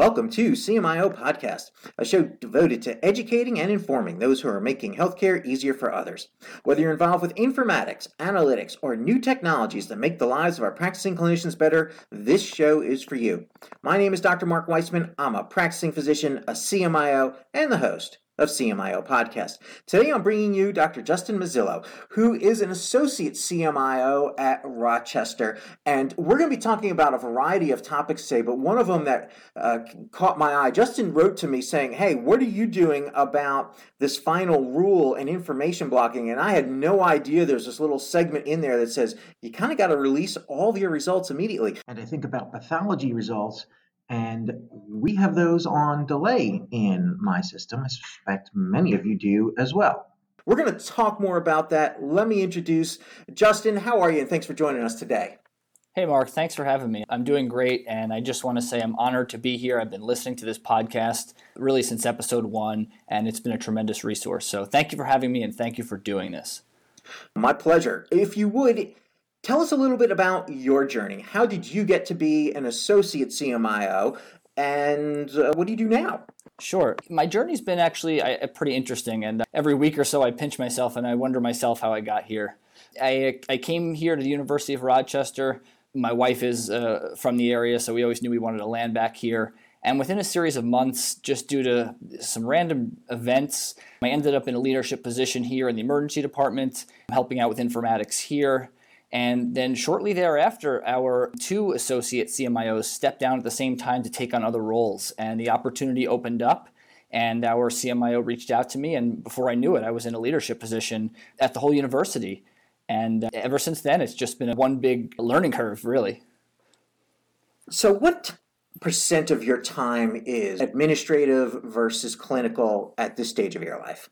Welcome to CMIO Podcast, a show devoted to educating and informing those who are making healthcare easier for others. Whether you're involved with informatics, analytics, or new technologies that make the lives of our practicing clinicians better, this show is for you. My name is Dr. Mark Weissman. I'm a practicing physician, a CMIO, and the host of CMIO Podcast. Today I'm bringing you Dr. Justin Mazzillo, who is an associate CMIO at Rochester. And we're going to be talking about a variety of topics today, but one of them that uh, caught my eye, Justin wrote to me saying, Hey, what are you doing about this final rule and information blocking? And I had no idea there's this little segment in there that says you kind of got to release all of your results immediately. And I think about pathology results and we have those on delay in my system. I suspect many of you do as well. We're going to talk more about that. Let me introduce Justin. How are you? And thanks for joining us today. Hey, Mark, thanks for having me. I'm doing great, and I just want to say I'm honored to be here. I've been listening to this podcast really since episode one, and it's been a tremendous resource. So thank you for having me, and thank you for doing this. My pleasure. If you would, Tell us a little bit about your journey. How did you get to be an associate CMIO, and uh, what do you do now? Sure. My journey's been actually uh, pretty interesting, and every week or so I pinch myself and I wonder myself how I got here. I, I came here to the University of Rochester. My wife is uh, from the area, so we always knew we wanted to land back here. And within a series of months, just due to some random events, I ended up in a leadership position here in the emergency department, helping out with informatics here. And then shortly thereafter, our two associate CMIOs stepped down at the same time to take on other roles. And the opportunity opened up, and our CMIO reached out to me. And before I knew it, I was in a leadership position at the whole university. And uh, ever since then, it's just been one big learning curve, really. So, what percent of your time is administrative versus clinical at this stage of your life?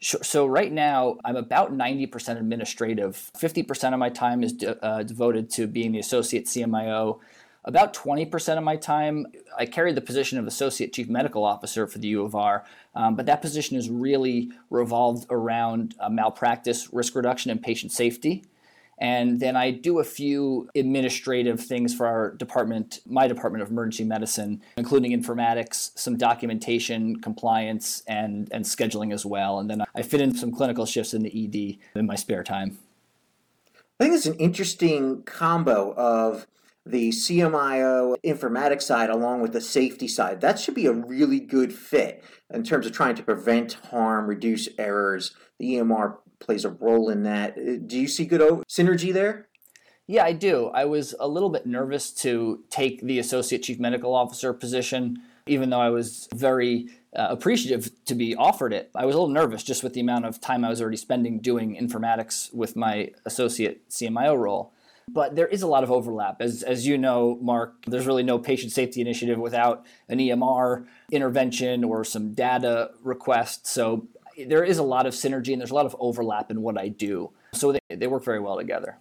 Sure. So right now, I'm about 90% administrative. 50% of my time is de- uh, devoted to being the associate CMIO. About 20% of my time, I carry the position of associate chief medical officer for the U of R, um, but that position is really revolved around uh, malpractice, risk reduction, and patient safety. And then I do a few administrative things for our department, my department of emergency medicine, including informatics, some documentation, compliance, and, and scheduling as well. And then I fit in some clinical shifts in the ED in my spare time. I think it's an interesting combo of the CMIO informatics side along with the safety side. That should be a really good fit in terms of trying to prevent harm, reduce errors. The EMR plays a role in that. Uh, do you see good synergy there? Yeah, I do. I was a little bit nervous to take the associate chief medical officer position, even though I was very uh, appreciative to be offered it. I was a little nervous just with the amount of time I was already spending doing informatics with my associate CMIO role. But there is a lot of overlap. As, as you know, Mark, there's really no patient safety initiative without an EMR intervention or some data request. So there is a lot of synergy and there's a lot of overlap in what I do. So they, they work very well together.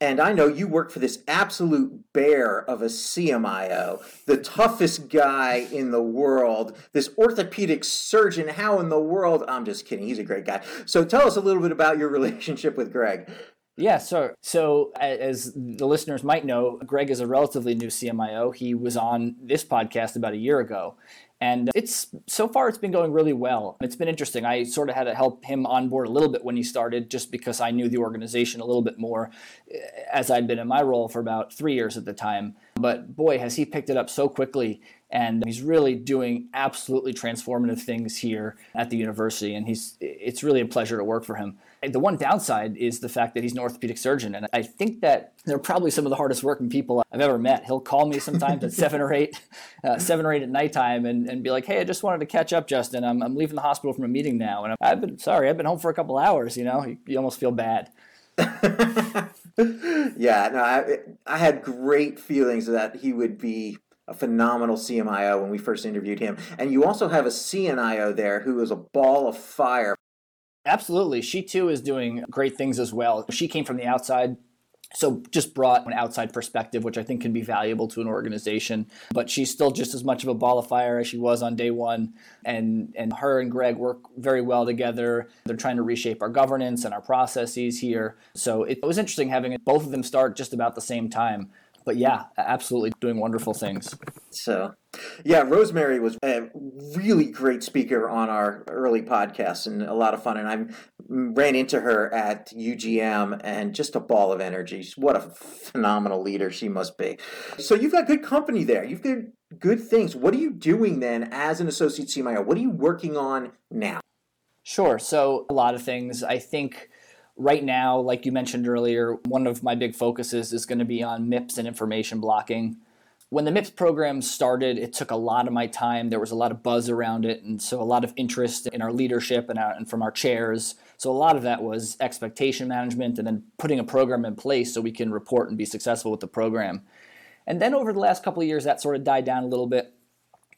And I know you work for this absolute bear of a CMIO, the toughest guy in the world, this orthopedic surgeon. How in the world? I'm just kidding. He's a great guy. So tell us a little bit about your relationship with Greg. Yeah, so so as the listeners might know, Greg is a relatively new CMIO. He was on this podcast about a year ago, and it's so far it's been going really well. It's been interesting. I sort of had to help him onboard a little bit when he started, just because I knew the organization a little bit more, eh, as I'd been in my role for about three years at the time. But boy, has he picked it up so quickly, and he's really doing absolutely transformative things here at the university. And he's it's really a pleasure to work for him. The one downside is the fact that he's an orthopedic surgeon, and I think that they're probably some of the hardest working people I've ever met. He'll call me sometimes at seven or eight, uh, seven or eight at nighttime, and, and be like, "Hey, I just wanted to catch up, Justin. I'm, I'm leaving the hospital from a meeting now, and I've been sorry, I've been home for a couple hours. You know, you, you almost feel bad." yeah, no, I, I had great feelings that he would be a phenomenal CMIO when we first interviewed him. And you also have a CNIO there who is a ball of fire. Absolutely. She too is doing great things as well. She came from the outside. So just brought an outside perspective, which I think can be valuable to an organization. But she's still just as much of a ball of fire as she was on day one. And and her and Greg work very well together. They're trying to reshape our governance and our processes here. So it was interesting having both of them start just about the same time but yeah, absolutely doing wonderful things. So, yeah, Rosemary was a really great speaker on our early podcast and a lot of fun. And I ran into her at UGM and just a ball of energy. What a phenomenal leader she must be. So, you've got good company there. You've got good things. What are you doing then as an associate CMIO? What are you working on now? Sure. So, a lot of things. I think right now, like you mentioned earlier, one of my big focuses is going to be on MIPS and information blocking. When the MIPS program started, it took a lot of my time. There was a lot of buzz around it, and so a lot of interest in our leadership and, our, and from our chairs. So a lot of that was expectation management and then putting a program in place so we can report and be successful with the program. And then over the last couple of years, that sort of died down a little bit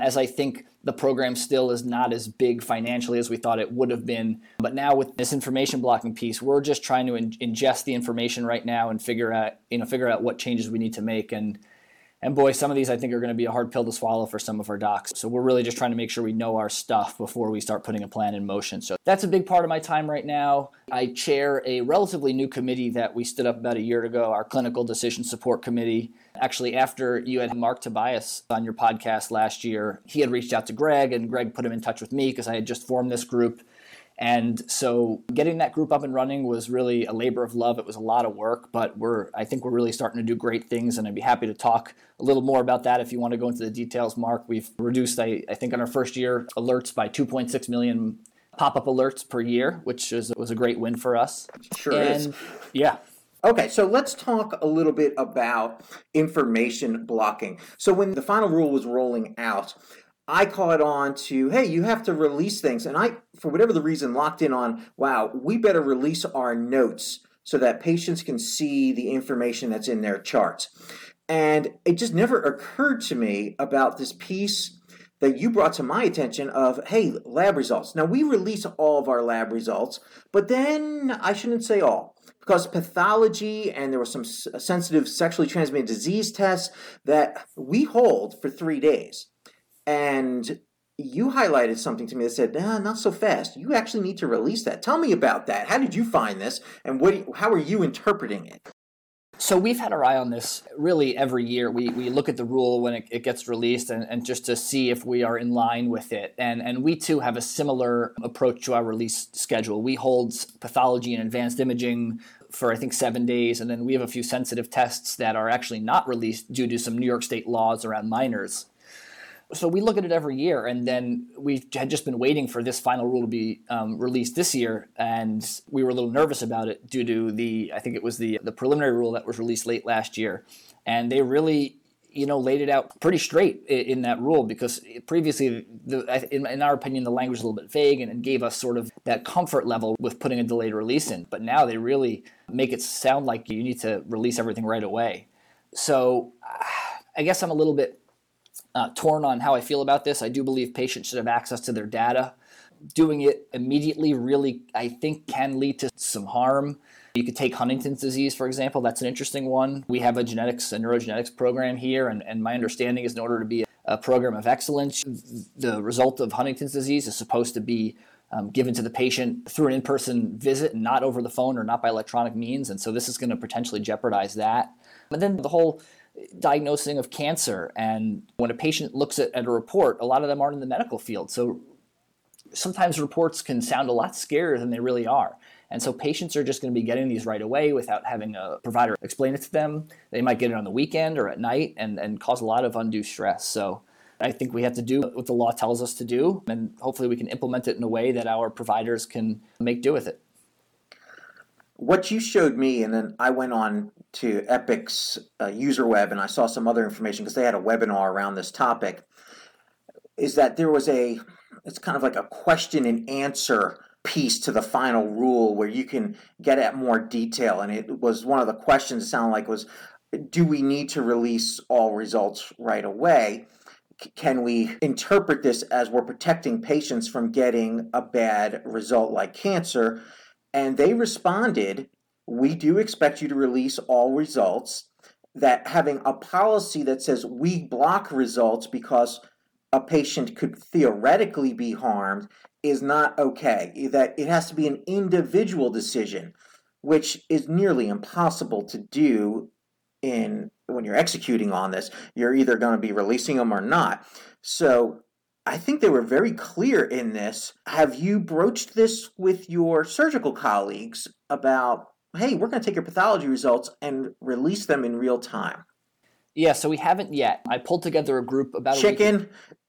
as I think the program still is not as big financially as we thought it would have been. But now with this information blocking piece, we're just trying to in- ingest the information right now and figure out, you know, figure out what changes we need to make. And and boy, some of these I think are going to be a hard pill to swallow for some of our docs. So we're really just trying to make sure we know our stuff before we start putting a plan in motion. So that's a big part of my time right now. I chair a relatively new committee that we stood up about a year ago, our clinical decision support committee. Actually, after you had Mark Tobias on your podcast last year, he had reached out to Greg and Greg put him in touch with me because I had just formed this group and so getting that group up and running was really a labor of love. It was a lot of work, but we're I think we're really starting to do great things and I'd be happy to talk a little more about that if you want to go into the details, Mark. We've reduced I, I think on our first year alerts by 2.6 million pop-up alerts per year, which is, was a great win for us. Sure and, is. Yeah. Okay, so let's talk a little bit about information blocking. So when the final rule was rolling out, I caught on to, hey, you have to release things. And I, for whatever the reason, locked in on, wow, we better release our notes so that patients can see the information that's in their charts. And it just never occurred to me about this piece that you brought to my attention of, hey, lab results. Now, we release all of our lab results, but then I shouldn't say all because pathology and there were some sensitive sexually transmitted disease tests that we hold for three days. And you highlighted something to me that said, nah, not so fast. You actually need to release that. Tell me about that. How did you find this? And what? How are you interpreting it? So we've had our eye on this really every year. We, we look at the rule when it, it gets released and, and just to see if we are in line with it. And, and we too have a similar approach to our release schedule. We hold pathology and advanced imaging for I think seven days, and then we have a few sensitive tests that are actually not released due to some New York State laws around minors so we look at it every year, and then we had just been waiting for this final rule to be um, released this year, and we were a little nervous about it due to the I think it was the the preliminary rule that was released late last year, and they really you know laid it out pretty straight in, that rule because previously the, in, in, our opinion the language was a little bit vague and, and gave us sort of that comfort level with putting a delayed release in. But now they really make it sound like you need to release everything right away. So i guess i'm a little bit uh, torn on how I feel about this. I do believe patients should have access to their data. Doing it immediately really, I think, can lead to some harm. You could take Huntington's disease, for example. That's an interesting one. We have a genetics and neurogenetics program here, and, and my understanding is in order to be a program of excellence, the result of Huntington's disease is supposed to be um, given to the patient through an in person visit, not over the phone or not by electronic means. And so this is going to potentially jeopardize that. And then the whole diagnosing of cancer. And when a patient looks at, at a report, a lot of them aren't in the medical field. So sometimes reports can sound a lot scarier than they really are. And so patients are just going to be getting these right away without having a provider explain it to them. They might get it on the weekend or at night and, and cause a lot of undue stress. So I think we have to do what the law tells us to do, and hopefully we can implement it in a way that our providers can make do with it what you showed me, and then I went on to Epic's uh, user web and I saw some other information because they had a webinar around this topic, is that there was a, it's kind of like a question and answer piece to the final rule where you can get at more detail. And it was one of the questions, it sounded like was, do we need to release all results right away? Can we interpret this as we're protecting patients from getting a bad result like cancer? And they responded, We do expect you to release all results. That having a policy that says we block results because a patient could theoretically be harmed is not okay. That it has to be an individual decision, which is nearly impossible to do in when you're executing on this. You're either going to be releasing them or not. So I think they were very clear in this. Have you broached this with your surgical colleagues about, hey, we're going to take your pathology results and release them in real time? Yeah, so we haven't yet. I pulled together a group about chicken.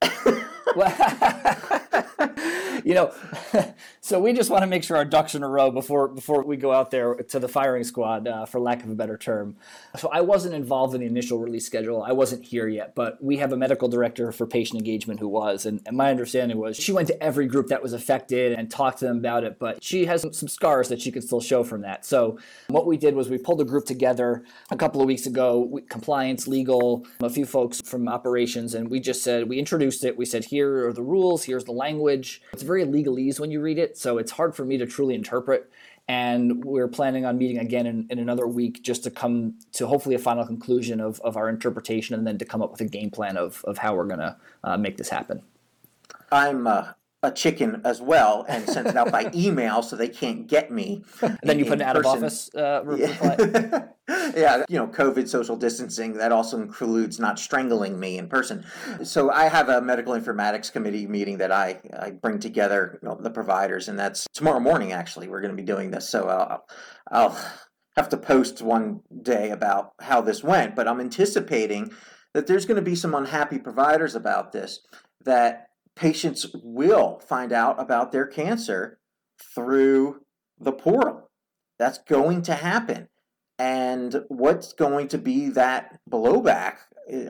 you know, so we just want to make sure our ducks in a row before before we go out there to the firing squad, uh, for lack of a better term. So I wasn't involved in the initial release schedule. I wasn't here yet, but we have a medical director for patient engagement who was, and, and my understanding was she went to every group that was affected and talked to them about it. But she has some, some scars that she could still show from that. So what we did was we pulled a group together a couple of weeks ago, we, compliance, legal, a few folks from operations, and we just said we introduced it. We said here are the rules, here's the language. It's very legalese when you read it, so it's hard for me to truly interpret. And we're planning on meeting again in, in another week just to come to hopefully a final conclusion of, of our interpretation and then to come up with a game plan of, of how we're going to uh, make this happen. I'm uh, a chicken as well and sent it out by email so they can't get me. and then you put an out of office uh, yeah. yeah, you know, COVID social distancing, that also includes not strangling me in person. So I have a medical informatics committee meeting that I, I bring together you know, the providers, and that's tomorrow morning, actually. We're going to be doing this. So I'll, I'll have to post one day about how this went, but I'm anticipating that there's going to be some unhappy providers about this that patients will find out about their cancer through the portal. That's going to happen. And what's going to be that blowback?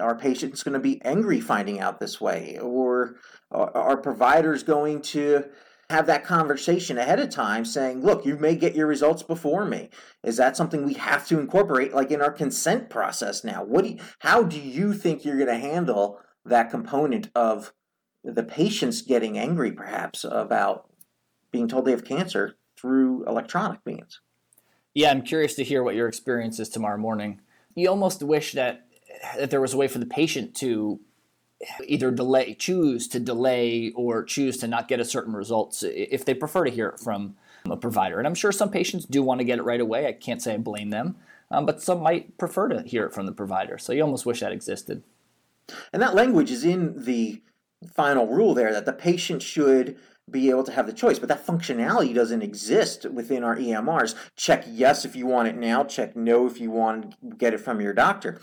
Are patients going to be angry finding out this way? Or are providers going to have that conversation ahead of time saying, look, you may get your results before me? Is that something we have to incorporate like in our consent process now? What do you, how do you think you're going to handle that component of the patients getting angry perhaps about being told they have cancer through electronic means. Yeah, I'm curious to hear what your experience is tomorrow morning. You almost wish that that there was a way for the patient to either delay, choose to delay, or choose to not get a certain results if they prefer to hear it from a provider. And I'm sure some patients do want to get it right away. I can't say I blame them, um, but some might prefer to hear it from the provider. So you almost wish that existed. And that language is in the final rule there that the patient should be able to have the choice, but that functionality doesn't exist within our EMRs. Check yes if you want it now, check no if you want to get it from your doctor.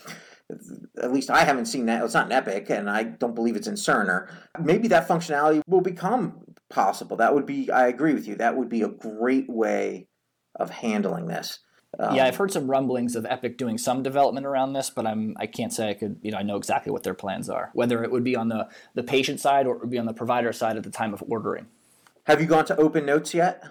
At least I haven't seen that. It's not in Epic, and I don't believe it's in Cerner. Maybe that functionality will become possible. That would be, I agree with you, that would be a great way of handling this. Um, yeah, I've heard some rumblings of Epic doing some development around this, but I'm I can't say I could you know I know exactly what their plans are. Whether it would be on the the patient side or it would be on the provider side at the time of ordering. Have you gone to Open Notes yet?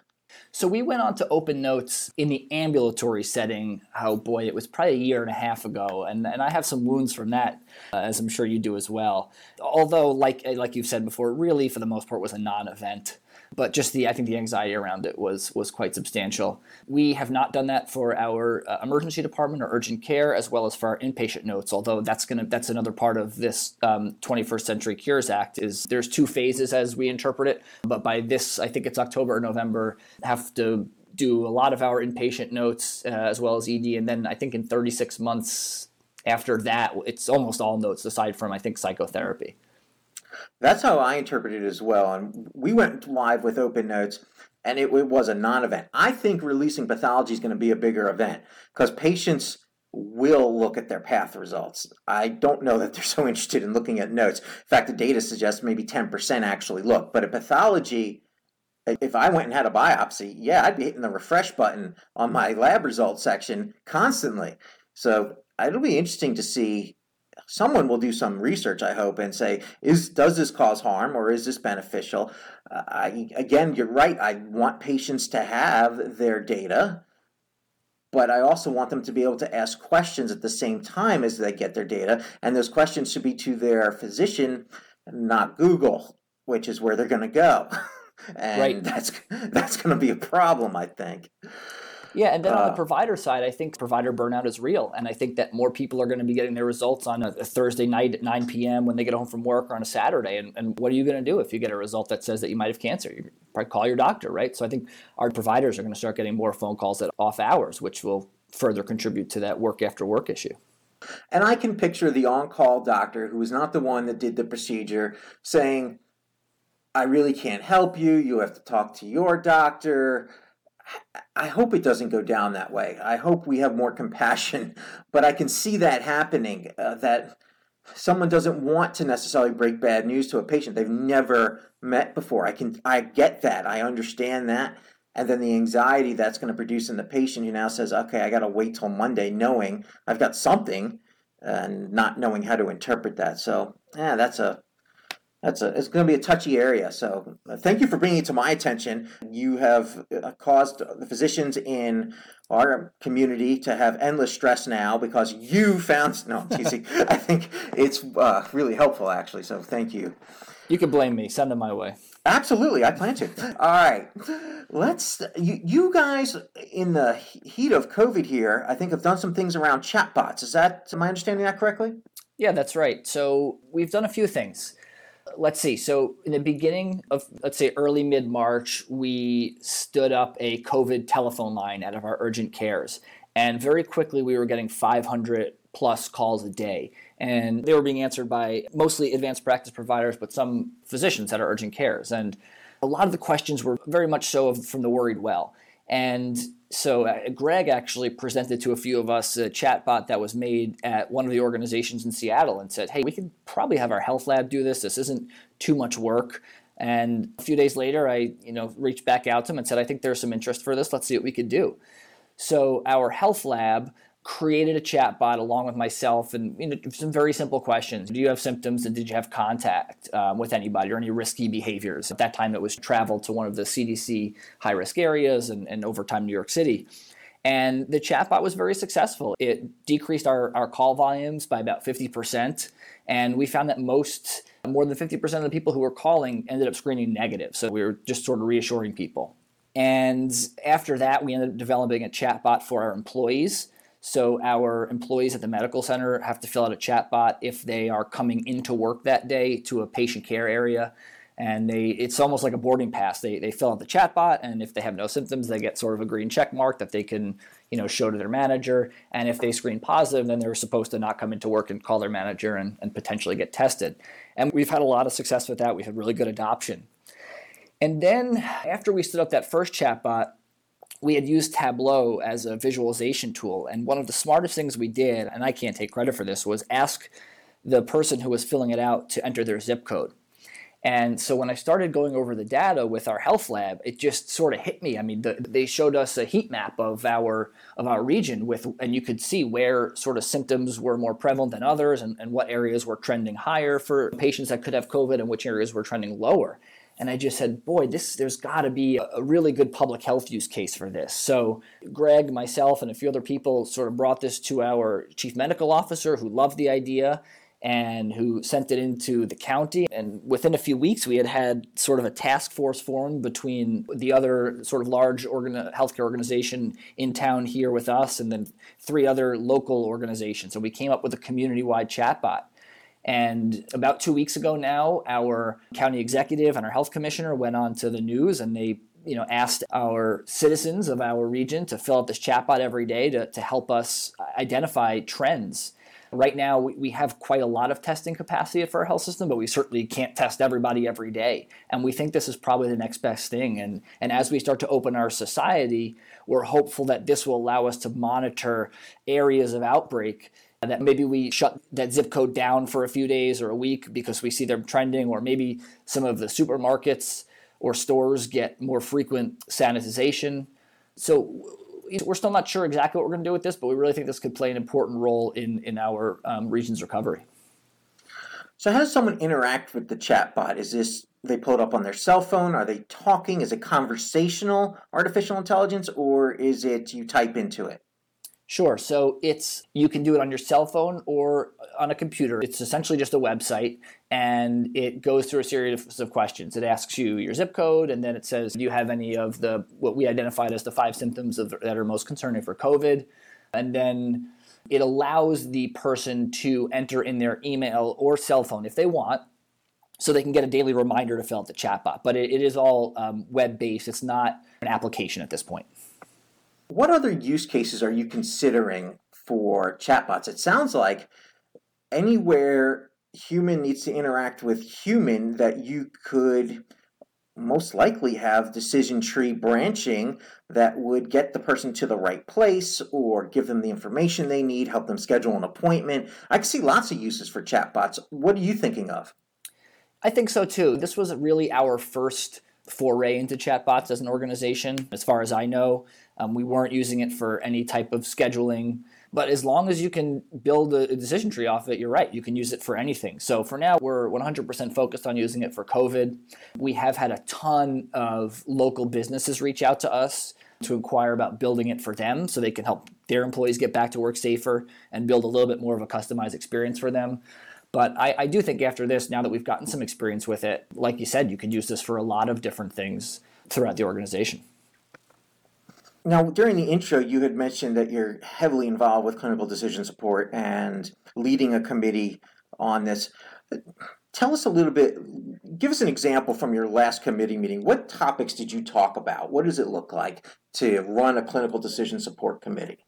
So we went on to Open Notes in the ambulatory setting. Oh boy, it was probably a year and a half ago, and and I have some wounds from that, uh, as I'm sure you do as well. Although, like like you've said before, really for the most part was a non-event but just the I think the anxiety around it was was quite substantial. We have not done that for our uh, emergency department or urgent care as well as for our inpatient notes. Although that's gonna that's another part of this um, 21st Century Cures Act is there's two phases as we interpret it, but by this I think it's October or November have to do a lot of our inpatient notes uh, as well as ED, and then I think in 36 months after that it's almost all notes aside from I think psychotherapy. That's how I interpret it as well. And we went live with Open Notes, and it, it was a non event. I think releasing pathology is going to be a bigger event because patients will look at their path results. I don't know that they're so interested in looking at notes. In fact, the data suggests maybe 10% actually look. But a pathology, if I went and had a biopsy, yeah, I'd be hitting the refresh button on my lab results section constantly. So it'll be interesting to see someone will do some research, I hope, and say, is does this cause harm or is this beneficial? Uh, I, again, you're right. I want patients to have their data, but I also want them to be able to ask questions at the same time as they get their data, and those questions should be to their physician, not Google, which is where they're going to go. and right. that's that's going to be a problem, I think. Yeah, and then uh, on the uh, provider side, I think provider burnout is real, and I think that more people are going to be getting their results on a, a Thursday night at 9 p.m. when they get home from work or on a Saturday. And, and what are you going to do if you get a result that says that you might have cancer? You probably call your doctor, right? So I think our providers are going to start getting more phone calls at off hours, which will further contribute to that work after work issue. And I can picture the on call doctor who was not the one that did the procedure saying, I really can't help you. You have to talk to your doctor. I hope it doesn't go down that way. I hope we have more compassion, but I can see that happening uh, that someone doesn't want to necessarily break bad news to a patient they've never met before. I can I get that. I understand that. And then the anxiety that's going to produce in the patient who now says, "Okay, I got to wait till Monday knowing I've got something and not knowing how to interpret that." So, yeah, that's a that's a, it's going to be a touchy area. So uh, thank you for bringing it to my attention. You have uh, caused the physicians in our community to have endless stress now because you found, no, teasing. I think it's uh, really helpful actually. So thank you. You can blame me. Send them my way. Absolutely, I plan to. All right, let's. You, you guys in the heat of COVID here, I think have done some things around chatbots. Is that am I understanding that correctly? Yeah, that's right. So we've done a few things let's see. So in the beginning of let's say early mid March, we stood up a COVID telephone line out of our urgent cares, and very quickly we were getting 500 plus calls a day, and they were being answered by mostly advanced practice providers, but some physicians at our urgent cares, and a lot of the questions were very much so from the worried well, and so uh, Greg actually presented to a few of us a chatbot that was made at one of the organizations in Seattle and said, "Hey, we could probably have our health lab do this. This isn't too much work." And a few days later, I you know reached back out to him and said, "I think there's some interest for this. Let's see what we could do." So our health lab created a chat bot along with myself and you know, some very simple questions. Do you have symptoms and did you have contact um, with anybody or any risky behaviors? At that time, it was travel to one of the CDC high risk areas and, and over time, New York City. And the chatbot was very successful. It decreased our, our call volumes by about 50%. And we found that most, more than 50% of the people who were calling ended up screening negative. So we were just sort of reassuring people. And after that, we ended up developing a chatbot for our employees so our employees at the medical center have to fill out a chatbot if they are coming into work that day to a patient care area. And they it's almost like a boarding pass. They, they fill out the chatbot and if they have no symptoms, they get sort of a green check mark that they can, you know, show to their manager. And if they screen positive, then they're supposed to not come into work and call their manager and, and potentially get tested. And we've had a lot of success with that. We've had really good adoption. And then after we stood up that first chatbot, we had used Tableau as a visualization tool. And one of the smartest things we did, and I can't take credit for this, was ask the person who was filling it out to enter their zip code. And so when I started going over the data with our health lab, it just sort of hit me. I mean, the, they showed us a heat map of our of our region with, and you could see where sort of symptoms were more prevalent than others, and, and what areas were trending higher for patients that could have COVID, and which areas were trending lower and I just said, boy, this there's got to be a really good public health use case for this. So Greg, myself, and a few other people sort of brought this to our chief medical officer, who loved the idea and who sent it into the county. And within a few weeks, we had had sort of a task force formed between the other sort of large organ- healthcare organization in town here with us, and then three other local organizations. So we came up with a community-wide chatbot. And about two weeks ago now, our county executive and our health commissioner went on to the news and they you know, asked our citizens of our region to fill out this chatbot every day to, to help us identify trends. Right now, we, we have quite a lot of testing capacity for our health system, but we certainly can't test everybody every day. And we think this is probably the next best thing. And, and as we start to open our society, we're hopeful that this will allow us to monitor areas of outbreak that maybe we shut that zip code down for a few days or a week because we see them trending, or maybe some of the supermarkets or stores get more frequent sanitization. So we're still not sure exactly what we're going to do with this, but we really think this could play an important role in in our um, region's recovery. So, how does someone interact with the chatbot? Is this they pull it up on their cell phone? Are they talking? Is it conversational artificial intelligence, or is it you type into it? Sure. So it's you can do it on your cell phone or on a computer. It's essentially just a website and it goes through a series of questions. It asks you your zip code and then it says, do you have any of the what we identified as the five symptoms of, that are most concerning for COVID? And then it allows the person to enter in their email or cell phone if they want so they can get a daily reminder to fill out the chatbot. But it, it is all um, web based. It's not an application at this point. What other use cases are you considering for chatbots. It sounds like anywhere human needs to interact with human that you could most likely have decision tree branching that would get the person to the right place or give them the information they need, help them schedule an appointment. I can see lots of uses for chatbots. What are you thinking of? I think so too. This was really our first foray into chatbots as an organization, as far as I know. Um, we weren't using it for any type of scheduling but as long as you can build a decision tree off it, you're right. You can use it for anything. So for now, we're 100% focused on using it for COVID. We have had a ton of local businesses reach out to us to inquire about building it for them so they can help their employees get back to work safer and build a little bit more of a customized experience for them. But I, I do think after this, now that we've gotten some experience with it, like you said, you can use this for a lot of different things throughout the organization. Now, during the intro, you had mentioned that you're heavily involved with clinical decision support and leading a committee on this. Tell us a little bit, give us an example from your last committee meeting. What topics did you talk about? What does it look like to run a clinical decision support committee?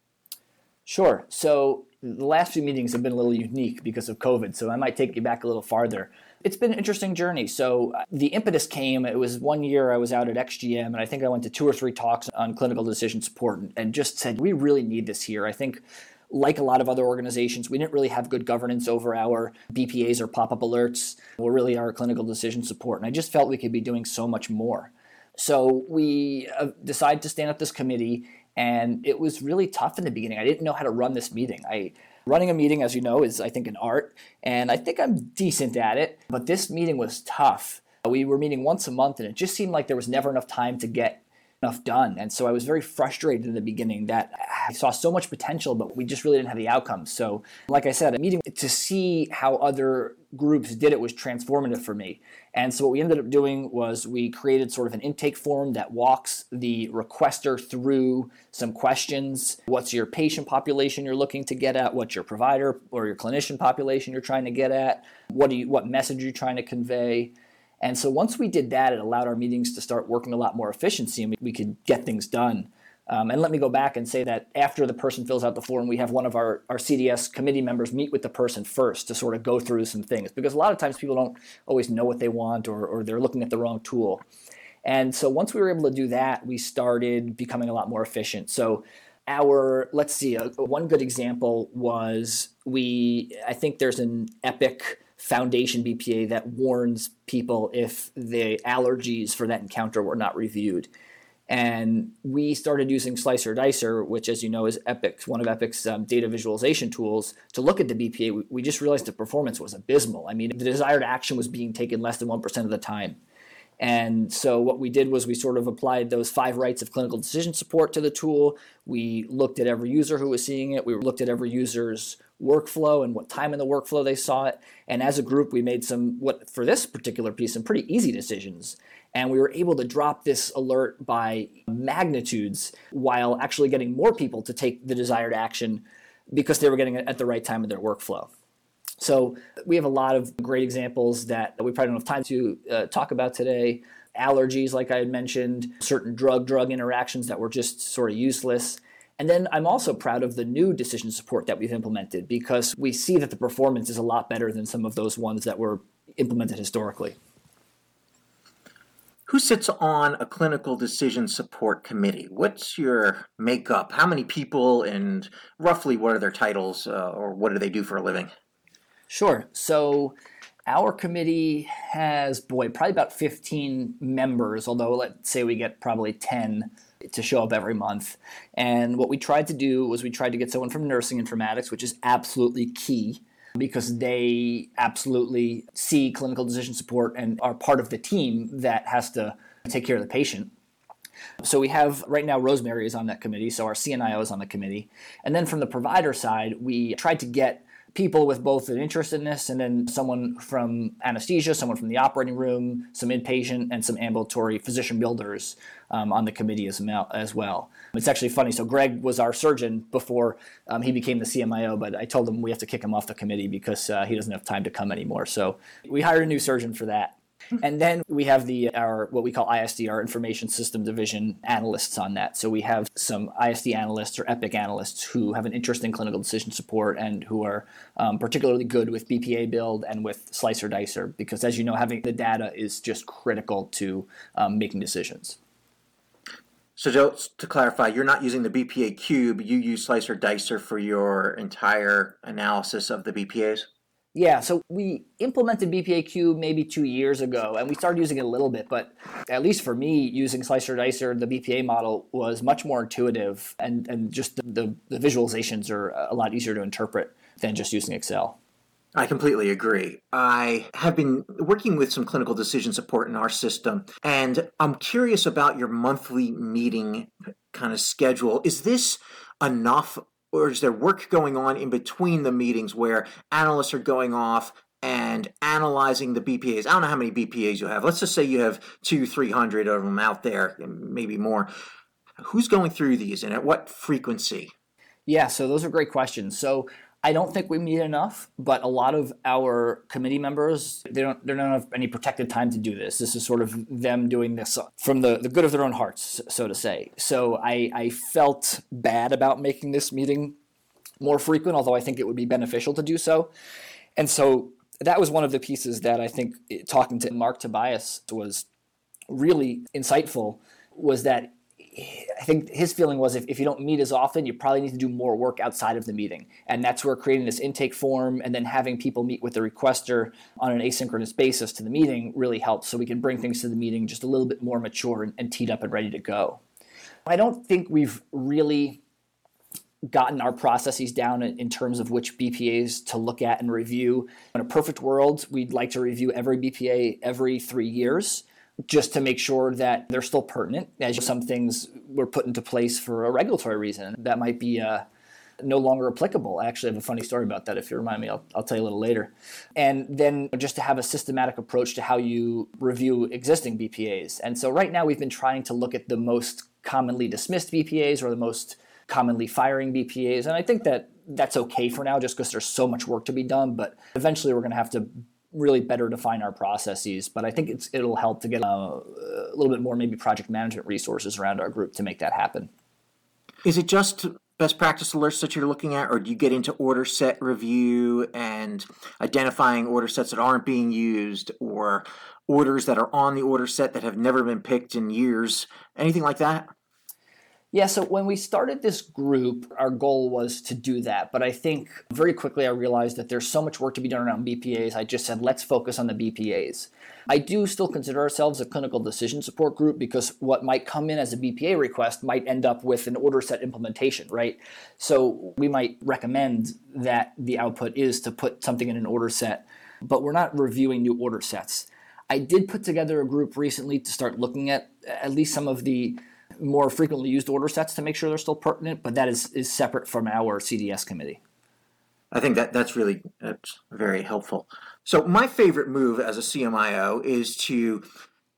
Sure. So, the last few meetings have been a little unique because of COVID, so I might take you back a little farther it's been an interesting journey. So uh, the impetus came, it was one year I was out at XGM, and I think I went to two or three talks on clinical decision support and just said, we really need this here. I think like a lot of other organizations, we didn't really have good governance over our BPAs or pop up alerts or really our clinical decision support. And I just felt we could be doing so much more. So we uh, decided to stand up this committee, and it was really tough in the beginning. I didn't know how to run this meeting. I Running a meeting, as you know, is I think an art, and I think I'm decent at it. But this meeting was tough. We were meeting once a month, and it just seemed like there was never enough time to get enough done. And so I was very frustrated in the beginning that I saw so much potential, but we just really didn't have the outcomes. So, like I said, a meeting to see how other groups did it was transformative for me. And so what we ended up doing was we created sort of an intake form that walks the requester through some questions. What's your patient population you're looking to get at? What's your provider or your clinician population you're trying to get at? What do you what message are you trying to convey? And so once we did that, it allowed our meetings to start working a lot more efficiency and we could get things done. Um, and let me go back and say that after the person fills out the form, we have one of our, our CDS committee members meet with the person first to sort of go through some things because a lot of times people don't always know what they want or, or they're looking at the wrong tool. And so once we were able to do that, we started becoming a lot more efficient. So our let's see, a, one good example was we I think there's an Epic foundation BPA that warns people if the allergies for that encounter were not reviewed. And we started using Slicer Dicer, which, as you know, is Epic's one of Epic's um, data visualization tools, to look at the BPA. We, we just realized the performance was abysmal. I mean, the desired action was being taken less than 1% of the time. And so what we did was we sort of applied those five rights of clinical decision support to the tool. We looked at every user who was seeing it. We looked at every user's workflow and what time in the workflow they saw it. And as a group, we made some what for this particular piece some pretty easy decisions. And we were able to drop this alert by magnitudes while actually getting more people to take the desired action because they were getting it at the right time in their workflow. So we have a lot of great examples that we probably don't have time to uh, talk about today. Allergies, like I had mentioned, certain drug drug interactions that were just sort of useless. And then I'm also proud of the new decision support that we've implemented because we see that the performance is a lot better than some of those ones that were implemented historically. Who sits on a clinical decision support committee? What's your makeup? How many people, and roughly what are their titles, uh, or what do they do for a living? Sure. So our committee has, boy, probably about 15 members, although let's say we get probably 10 to show up every month. And what we tried to do was we tried to get someone from nursing informatics, which is absolutely key because they absolutely see clinical decision support and are part of the team that has to take care of the patient. So we have right now Rosemary is on that committee, so our CNIO is on the committee. And then from the provider side, we tried to get people with both an interest in this and then someone from anesthesia, someone from the operating room, some inpatient, and some ambulatory physician builders um, on the committee as, as well. It's actually funny. So Greg was our surgeon before um, he became the CMIO, but I told him we have to kick him off the committee because uh, he doesn't have time to come anymore. So we hired a new surgeon for that. And then we have the our what we call ISD, our Information System Division analysts on that. So we have some ISD analysts or Epic analysts who have an interest in clinical decision support and who are um, particularly good with BPA build and with slicer dicer because, as you know, having the data is just critical to um, making decisions. So just to clarify, you're not using the BPA cube. You use slicer dicer for your entire analysis of the BPAs. Yeah, so we implemented BPA cube maybe two years ago, and we started using it a little bit. But at least for me, using Slicer Dicer, the BPA model was much more intuitive, and, and just the, the, the visualizations are a lot easier to interpret than just using Excel. I completely agree. I have been working with some clinical decision support in our system, and I'm curious about your monthly meeting kind of schedule. Is this enough or is there work going on in between the meetings where analysts are going off and analyzing the BPAs? I don't know how many BPAs you have. Let's just say you have two, three hundred of them out there, maybe more. Who's going through these and at what frequency? Yeah, so those are great questions. So I don't think we meet enough, but a lot of our committee members they don't they don't have any protected time to do this. This is sort of them doing this from the, the good of their own hearts, so to say. So I, I felt bad about making this meeting more frequent, although I think it would be beneficial to do so. And so that was one of the pieces that I think eh, talking to Mark Tobias was really insightful was that I think his feeling was if, if you don't meet as often, you probably need to do more work outside of the meeting. And that's where creating this intake form and then having people meet with the requester on an asynchronous basis to the meeting really helps so we can bring things to the meeting just a little bit more mature and, and teed up and ready to go. I don't think we've really gotten our processes down in terms of which BPAs to look at and review. In a perfect world, we'd like to review every BPA every three years just to make sure that they're still pertinent as some things were put into place for a regulatory reason that might be uh, no longer applicable. I actually have a funny story about that. If you remind me, I'll, I'll tell you a little later. And then just to have a systematic approach to how you review existing BPAs. And so right now we've been trying to look at the most commonly dismissed BPAs or the most commonly firing BPAs. And I think that that's okay for now just because there's so much work to be done. But eventually we're going to have to really better define our processes. But I think it's, it'll help to get a, a little bit more maybe project management resources around our group to make that happen. Is it just best practice alerts that you're looking at, or do you get into order set review and identifying order sets that aren't being used, or orders that are on the order set that have never been picked in years? Anything like that? Yeah, so when we started this group, our goal was to do that. But I think very quickly I realized that there's so much work to be done around BPAs. I just said, let's focus on the BPAs. I do still consider ourselves a clinical decision support group because what might come in as a BPA request might end up with an order set implementation, right? So we might recommend that the output is to put something in an order set, but we're not reviewing new order sets. I did put together a group recently to start looking at at least some of the more frequently used order sets to make sure they're still pertinent, but that is, is separate from our CDS committee. I think that that's really that's very helpful. So my favorite move as a CMIO is to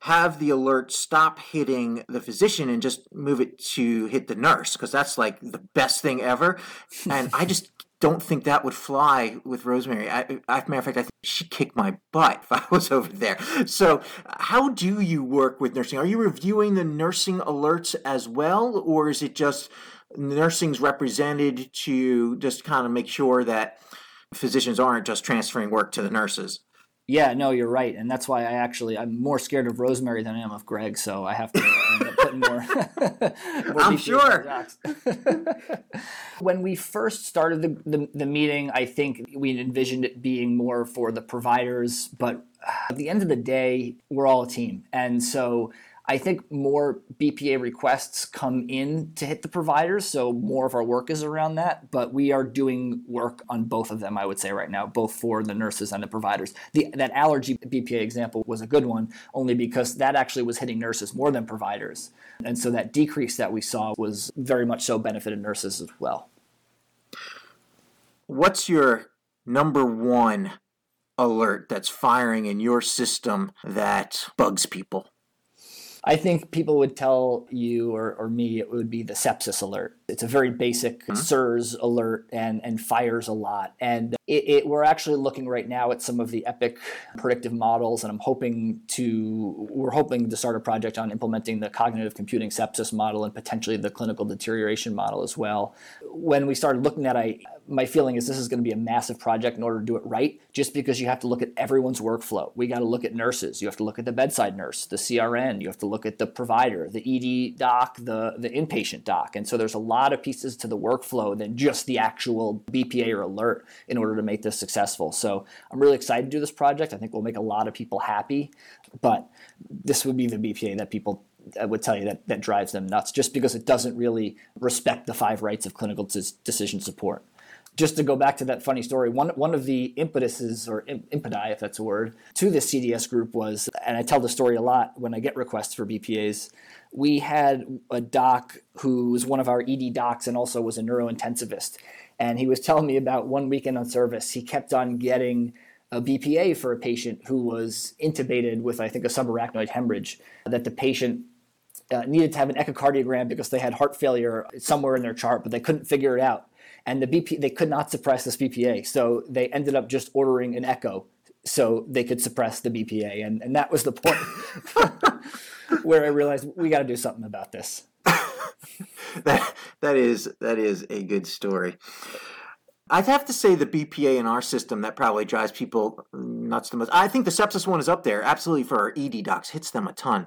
have the alert stop hitting the physician and just move it to hit the nurse because that's like the best thing ever. And I just don't think that would fly with Rosemary. I, I, matter of fact, I think she'd kick my butt if I was over there. So, how do you work with nursing? Are you reviewing the nursing alerts as well, or is it just nursing's represented to just kind of make sure that physicians aren't just transferring work to the nurses? Yeah, no, you're right, and that's why I actually I'm more scared of Rosemary than I am of Greg, so I have to end up putting more. more I'm sure. when we first started the, the, the meeting, I think we envisioned it being more for the providers, but uh, at the end of the day, we're all a team, and so I think more BPA requests come in to hit the providers, so more of our work is around that. But we are doing work on both of them, I would say, right now, both for the nurses and the providers. The, that allergy BPA example was a good one, only because that actually was hitting nurses more than providers. And so that decrease that we saw was very much so benefited nurses as well. What's your number one alert that's firing in your system that bugs people? I think people would tell you or, or me it would be the sepsis alert. It's a very basic mm-hmm. SIRS alert and, and fires a lot. And it, it, we're actually looking right now at some of the Epic predictive models, and I'm hoping to we're hoping to start a project on implementing the cognitive computing sepsis model and potentially the clinical deterioration model as well. When we started looking at, I my feeling is this is going to be a massive project in order to do it right, just because you have to look at everyone's workflow. We got to look at nurses. You have to look at the bedside nurse, the CRN. You have to look at the provider, the ED doc, the, the inpatient doc. And so there's a lot of pieces to the workflow than just the actual BPA or alert in order to make this successful. So I'm really excited to do this project. I think we'll make a lot of people happy, but this would be the BPA that people would tell you that, that drives them nuts just because it doesn't really respect the five rights of clinical decision support just to go back to that funny story, one one of the impetuses or impedi, if that's a word, to this CDS group was, and I tell the story a lot when I get requests for BPAs. We had a doc who was one of our ED docs and also was a neurointensivist, and he was telling me about one weekend on service. He kept on getting a BPA for a patient who was intubated with, I think, a subarachnoid hemorrhage. That the patient uh, needed to have an echocardiogram because they had heart failure somewhere in their chart, but they couldn't figure it out and the BP they could not suppress this BPA, so they ended up just ordering an echo so they could suppress the BPA, and and that was the point where I realized we got to do something about this. that that is that is a good story. I'd have to say the BPA in our system that probably drives people nuts the most. I think the sepsis one is up there, absolutely for our ED docs, hits them a ton.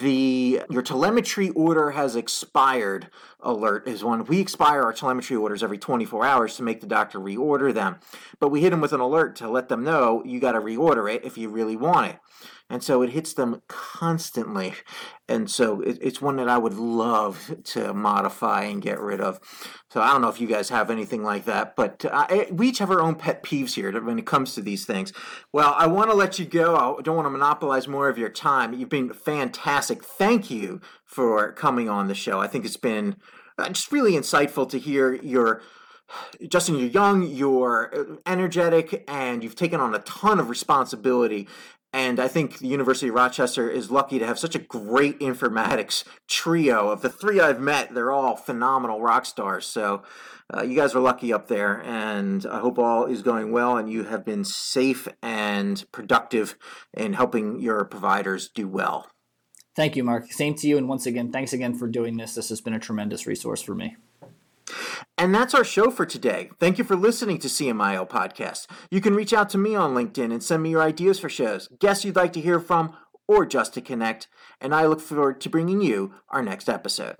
The your telemetry order has expired alert is one. We expire our telemetry orders every 24 hours to make the doctor reorder them, but we hit them with an alert to let them know you got to reorder it if you really want it and so it hits them constantly. And so it, it's one that i would love to modify and get rid of. So i don't know if you guys have anything like that but uh, eh, we each have our own pet peeves here when it comes to these things. Well i want to let you go. I don't want to monopolize more of your time. You've been fantastic. Thank you for coming on the show. I think it's been uh, just really insightful to hear your Justin, you're young, you're uh, energetic, and you've taken on a ton of responsibility. And I think the University of Rochester is lucky to have such a great informatics trio. Of the three I've met, they're all phenomenal rock stars. So uh, you guys are lucky up there. And I hope all is going well and you have been safe and productive in helping your providers do well. Thank you, Mark. Same to you. And once again, thanks again for doing this. This has been a tremendous resource for me. And that's our show for today. Thank you for listening to CMIO Podcast. You can reach out to me on LinkedIn and send me your ideas for shows, guests you'd like to hear from, or just to connect. And I look forward to bringing you our next episode.